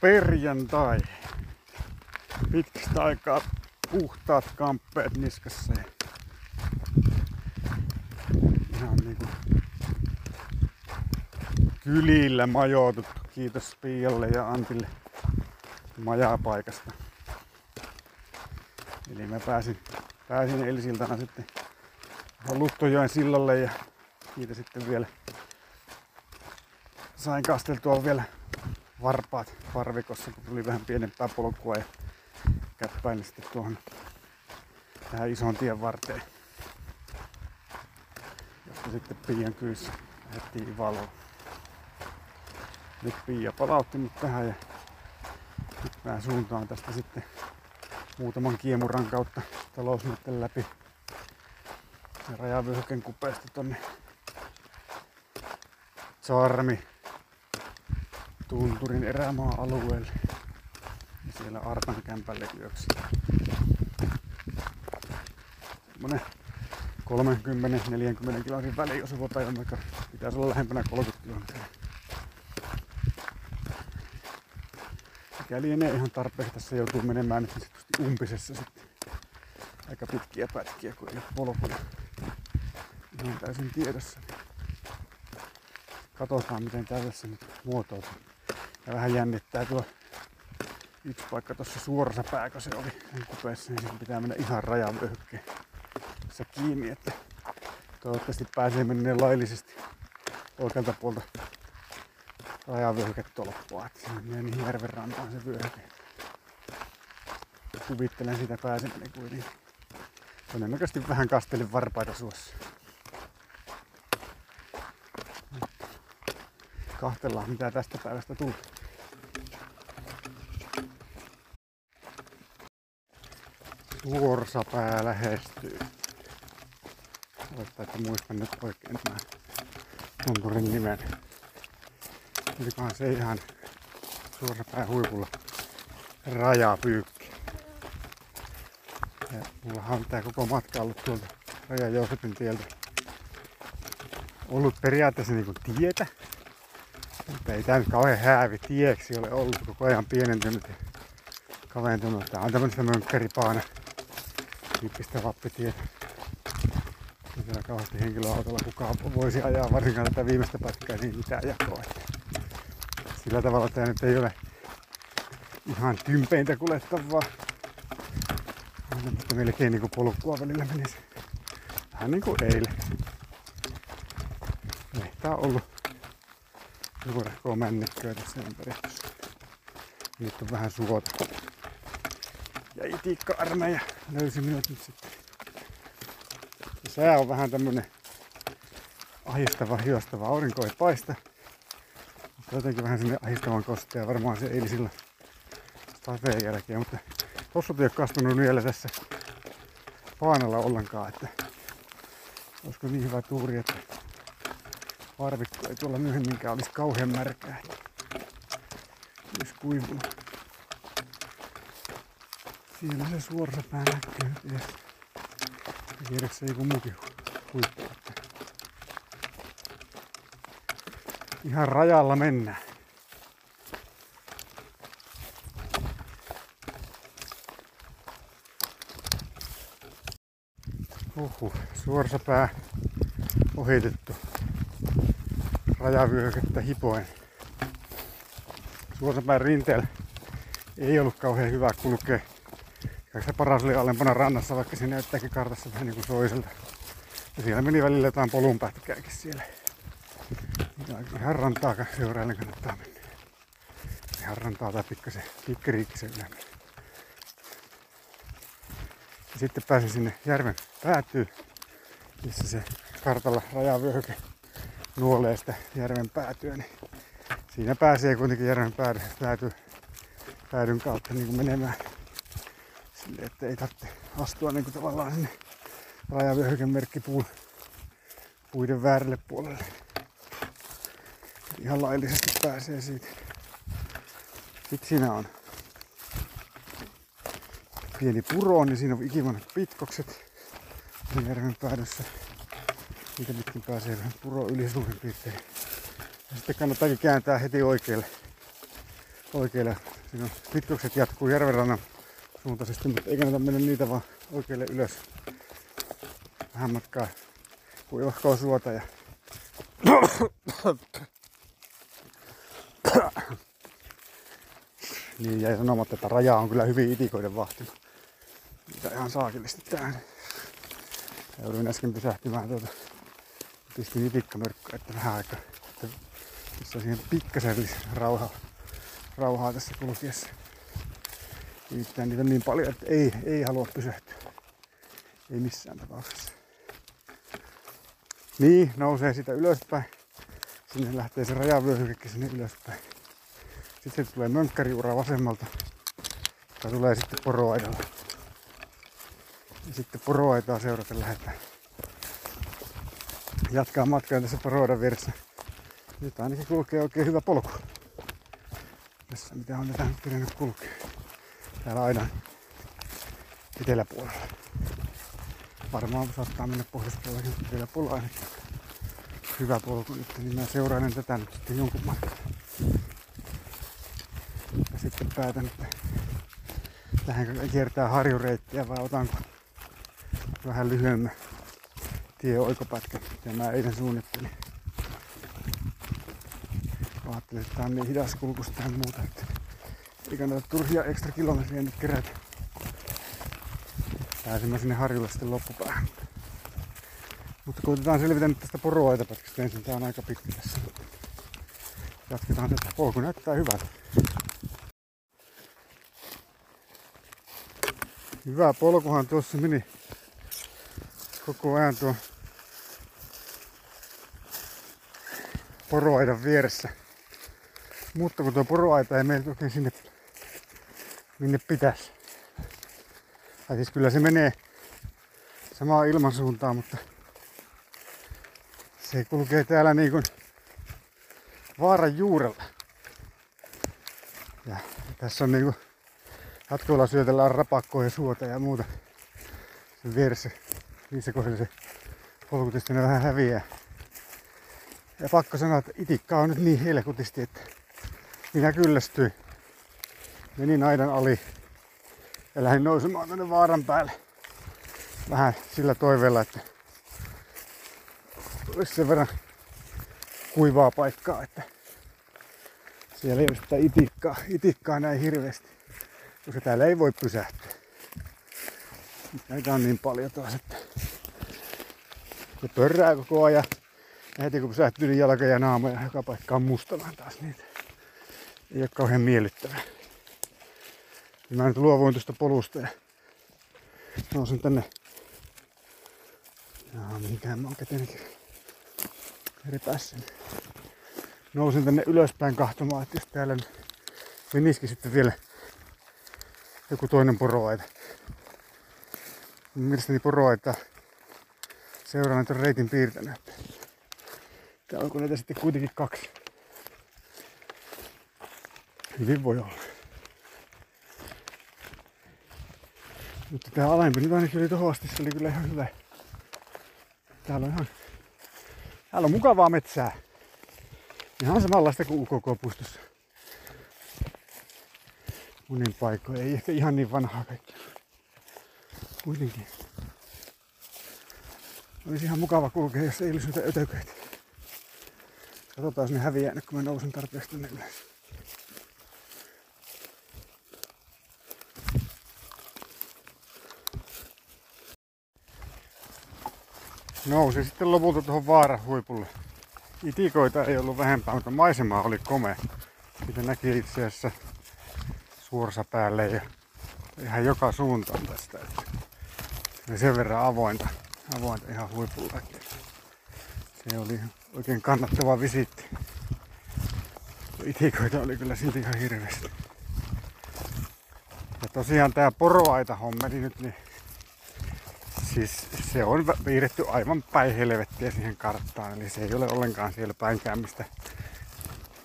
perjantai. Pitkistä aikaa puhtaat kamppeet niskassa ja ihan niinku kylillä majoituttu. Kiitos Pialle ja Antille majapaikasta. Eli mä pääsin, pääsin eilisiltana sitten Luttojoen sillalle ja siitä sitten vielä sain kasteltua vielä varpaat parvikossa, kun tuli vähän pienempää polkua ja käppäin sitten tuohon tähän ison tien varteen. Josta sitten Pian kyyssä lähdettiin valoon. Nyt Pia palautti mut tähän ja nyt mä suuntaan tästä sitten muutaman kiemuran kautta talousnetten läpi ja rajavyöhyken kupeesta tonne Charmi Tunturin erämaa-alueelle ja siellä Artan kämpälle yöksi. Semmonen 30-40 kilometrin väli osuva päivämatka. Pitäisi olla lähempänä 30 kilometriä. Mikä lienee ihan tarpeeksi, tässä joutuu menemään nyt niin umpisessa sitten aika pitkiä pätkiä, kun ei ole polkuja ihan täysin tiedossa. Katsotaan miten tässä nyt muotoutuu. Ja vähän jännittää tuo yksi paikka tuossa suorassa pääkö se oli sen kupeessa, niin sen pitää mennä ihan rajavyöhykkeen tässä kiinni, että toivottavasti pääsee mennä laillisesti oikealta puolta rajavyöhyketolppua, että se menee niin järven rantaan se vyöhyke. Kuvittelen sitä pääseminen kuitenkin. Todennäköisesti vähän kastelin varpaita suossa. Kahtellaan mitä tästä päivästä tulee. Suorsapää lähestyy. Olettaa, että muistan nyt oikein tämän tunturin nimen. Olikohan se ihan suorsapää huipulla rajapyykki. Ja mullahan on tää koko matka ollut tuolta Raja Joosepin tieltä ollut periaatteessa niinku tietä, mutta ei tämä nyt kauhean häävi tieksi ole ollut koko ajan pienentynyt ja kaventunut. Tää on tämmöistä mönkkeripaana tyyppistä vappitie. Ei siellä kauheasti henkilöautolla kukaan voisi ajaa varsinkaan tätä viimeistä pätkää niin mitään jakoa. Sillä tavalla tämä nyt ei ole ihan tympeintä kuljettavaa. Mutta melkein niinku polkua välillä menisi. Vähän niinku eilen. Mehtä on ollut juurehkoa männikköä tässä ympäristössä. Nyt on vähän suota. Ja itikka-armeija löysi minut nyt sitten. Ja sää on vähän tämmönen ahistava, hiostava. Aurinko ei paista. Mutta jotenkin vähän sinne ahistavan kostea. Varmaan se eilisillä sateen jälkeen. Mutta tossut ei ole kastunut vielä tässä paanalla ollenkaan. Että olisiko niin hyvä tuuri, että Arvikko ei tuolla myöhemminkään olisi kauhean märkää. Olisi kuivunut. Siinä se suorassa pää näkyy. Yes. Vieressä joku muukin huippu. Ihan rajalla mennään. Uhu, suorsapää ohitettu rajavyöhykettä hipoen. Suosapään rinteellä ei ollut kauhean hyvä kulkea. Se paras oli alempana rannassa, vaikka se näyttääkin kartassa vähän niin kuin soiselta. Ja siellä meni välillä jotain polun pätkääkin siellä. Ihan rantaa seuraajalle kannattaa mennä. Ihan rantaa tai pikkasen, pikkiriikkisen ylemmä. Ja sitten pääsin sinne järven päätyyn, missä se kartalla rajavyöhyke nuolee sitä järven päätyä, niin siinä pääsee kuitenkin järven päädy, pääty, päädyn kautta niin menemään että ei tarvitse astua niin kuin tavallaan sinne rajavyöhyken merkkipuun puiden väärälle puolelle. Ihan laillisesti pääsee siitä. Sitten siinä on pieni puro, niin siinä on ikivanhat pitkokset järven päädyssä. Siitä pitkin pääsee vähän puro yli suurin piirtein. Ja sitten kannattaakin kääntää heti oikealle oikealle. Siinä on pitkokset jatkuu järvenrannan suuntaisesti, mutta ei kannata mennä niitä vaan oikealle ylös. Vähän matkaa kuivahkoa suota ja niin jäi sanomatta, että raja on kyllä hyvin itikoiden vahtima. Mitä ihan saakellisesti tähän. Jouduin äsken pysähtymään tuota. Pistin itikkamörkköä, että vähän aikaa. Että missä siihen pikkasen rauhaa, rauhaa tässä kulkiessa. Nimittäin niitä on niin paljon, että ei, ei halua pysähtyä. Ei missään tapauksessa. Niin, nousee sitä ylöspäin. Sinne lähtee se rajavyöhykekin sinne ylöspäin. Sitten tulee mönkkäriura vasemmalta. Tämä tulee sitten poroaidalla. Ja sitten poroaitaa seurata lähdetään. Jatkaa matkaa tässä poroaidan vieressä. Nyt ainakin kulkee oikein hyvä polku. Tässä mitä on tätä nyt pitänyt kulkea. Täällä aina eteläpuolella. Varmaan saattaa mennä pohjoispuolellakin eteläpuolella ainakin. Hyvä polku nyt, niin mä seuraan tätä nyt sitten jonkun matkan. Ja sitten päätän, että lähdenkö kiertää harjureittiä vai otanko vähän lyhyemmän tie oikopätkän, mitä mä eilen suunnittelin. Ajattelin, että tää on niin hidas kulkusta ja muuta, että ei kannata turhia ekstra kilometriä nyt kerätä. Pääsemme sinne harjulle sitten loppupäähän. Mutta koitetaan selvitä nyt tästä poroaitapätkästä ensin. Tää on aika pitkä tässä. Jatketaan tätä. Polku näyttää hyvältä. Hyvä polkuhan tuossa meni koko ajan tuo poroaidan vieressä. Mutta kun tuo poroaita ei mene oikein sinne, minne pitäisi. Tai siis kyllä se menee samaan ilmansuuntaan, mutta se kulkee täällä niin kuin vaaran juurella. Ja tässä on niinku jatkoilla syötellään rapakkoa ja suota ja muuta sen vieressä. Niissä kohdissa se polku vähän häviää. Ja pakko sanoa, että itikka on nyt niin helkutisti, että minä kyllästyin. Menin aidan ali ja lähdin nousemaan tänne vaaran päälle. Vähän sillä toiveella, että olisi sen verran kuivaa paikkaa, että siellä ei ole sitä itikkaa, itikkaa näin hirveästi, koska täällä ei voi pysähtyä. Näitä on niin paljon taas, että se pörrää koko ajan. Ja heti kun pysähtyy, niin jalka ja naama ja joka paikka on mustana taas niitä. Ei ole kauhean miellyttävää. Mä nyt luovuin tuosta polusta ja nousin tänne. Jaa, mihinkään mä oon kätenikin eri päässä. Nousin tänne ylöspäin kahtomaan, että jos täällä menisikin sitten vielä joku toinen poroaita. Mielestäni poroaita seuraan näitä reitin piirtänyt. Täällä onko näitä sitten kuitenkin kaksi. Hyvin voi olla. Mutta tää alempi nyt ainakin oli tohon asti, se oli kyllä ihan hyvä. Täällä on ihan Täällä on mukavaa metsää. Ihan samanlaista kuin UKK-puistossa. Monin paikoin. Ei ehkä ihan niin vanhaa kaikki. Kuitenkin. Olisi ihan mukava kulkea, jos ei olisi niitä ötököitä. Katsotaan, jos ne häviää, kun mä nousen tarpeeksi tänne ylös. Nousi sitten lopulta tuohon vaaran huipulle. Itikoita ei ollut vähempää, mutta maisema oli komea. Sitä näki itse asiassa suorassa päälle ja ihan joka suuntaan tästä. Se sen verran avointa, avointa ihan huipulla. Se oli oikein kannattava visitti. Itikoita oli kyllä silti ihan hirveästi. Ja tosiaan tää poroaita hommeli nyt, niin siis se on piirretty aivan päin helvettiä siihen karttaan, eli se ei ole ollenkaan siellä päinkään, mistä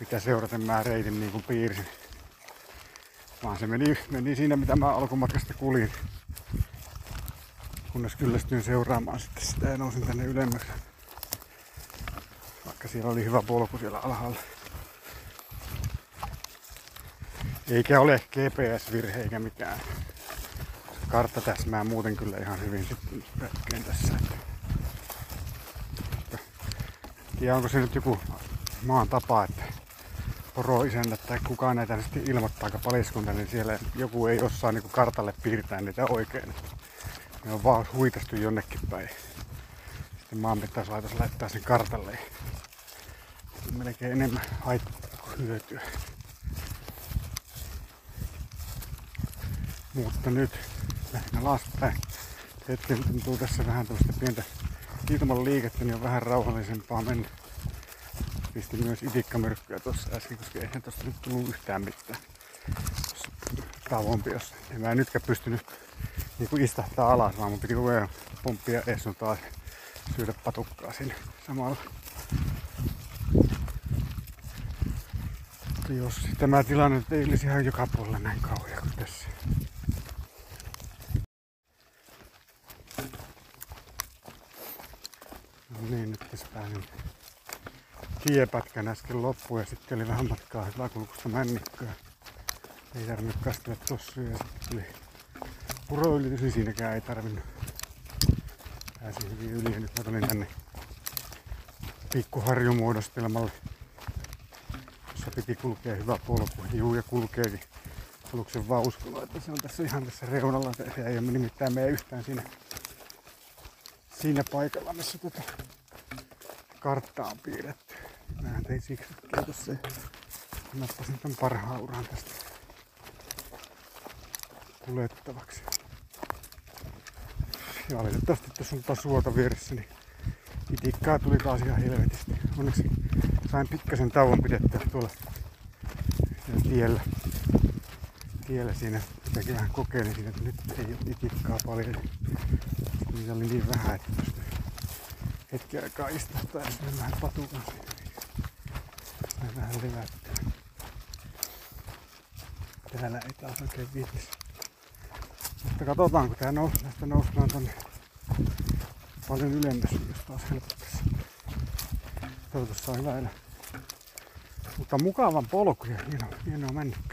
mitä seuraten mä reitin niin kuin piirsin. Vaan se meni, meni siinä, mitä mä alkumatkasta kulin. Kunnes kyllästyin seuraamaan sitten sitä ja nousin tänne ylemmäksi. Vaikka siellä oli hyvä polku siellä alhaalla. Eikä ole GPS-virhe eikä mikään. Kartta täsmää muuten kyllä ihan hyvin sitten retkeen tässä. Ja onko se nyt joku maan tapa, että poroisännät tai kukaan näitä sitten ilmoittaa paliskunta, niin siellä joku ei osaa niin kartalle piirtää niitä oikein. Ne on vaan huitastu jonnekin päin. Sitten maanmittauslaitos laittaa sen kartalle. Melkein enemmän haittaa kuin hyötyä. Mutta nyt lähinnä alaspäin. Hetken tuntuu tässä vähän tällaista pientä ilman liikettä, niin on vähän rauhallisempaa mennä. Pistin myös itikkamyrkkyä tuossa äsken, koska eihän tosta nyt tullut yhtään mitään. Tavompi, jos en mä nytkään pystynyt niinku istahtaa alas, vaan mun piti koko ajan pomppia ees taas syödä patukkaa sinne samalla. Mutta jos tämä tilanne ei olisi ihan joka puolella näin kauhea kuin tässä. Niin, nyt tässä pääsin tiepätkän äsken loppu ja sitten oli vähän matkaa hyväkulkusta männikköä. Ei tarvinnut kastella tossa ja sitten tuli puroylitys, niin siinäkään ei tarvinnut. Pääsin hyvin yli ja nyt mä tulin tänne pikkuharjumuodostelmalle. Jossa piti kulkea hyvä polku. Juu ja kulkeekin. Aluksen uskonut, että se on tässä ihan tässä reunalla. Se ei ole nimittäin mene yhtään siinä, siinä paikalla, missä tota kartta on piirretty. Mä tein siksi tuossa ja nappasin tämän parhaan uran tästä kuljettavaksi. Ja valitettavasti tässä on taas suota vieressä, niin itikkaa tuli taas ihan helvetisti. Onneksi sain pikkasen tauon pidettyä tuolla tiellä. Tiellä siinä jotenkin vähän kokeilin siinä, että nyt ei ole itikkaa paljon. Niitä oli niin vähän, että pystyi hetki aikaa istahtaa sitten vähän patukan. Sain vähän levättyä. Täällä ei taas oikein viitis. Mutta katsotaan, kun tää nous, tästä noustaan tonne paljon ylemmäs, jos taas helpottaisi. Toivottavasti saa hyvä elää. Mutta mukavan polku ja hieno, hienoa männikköä.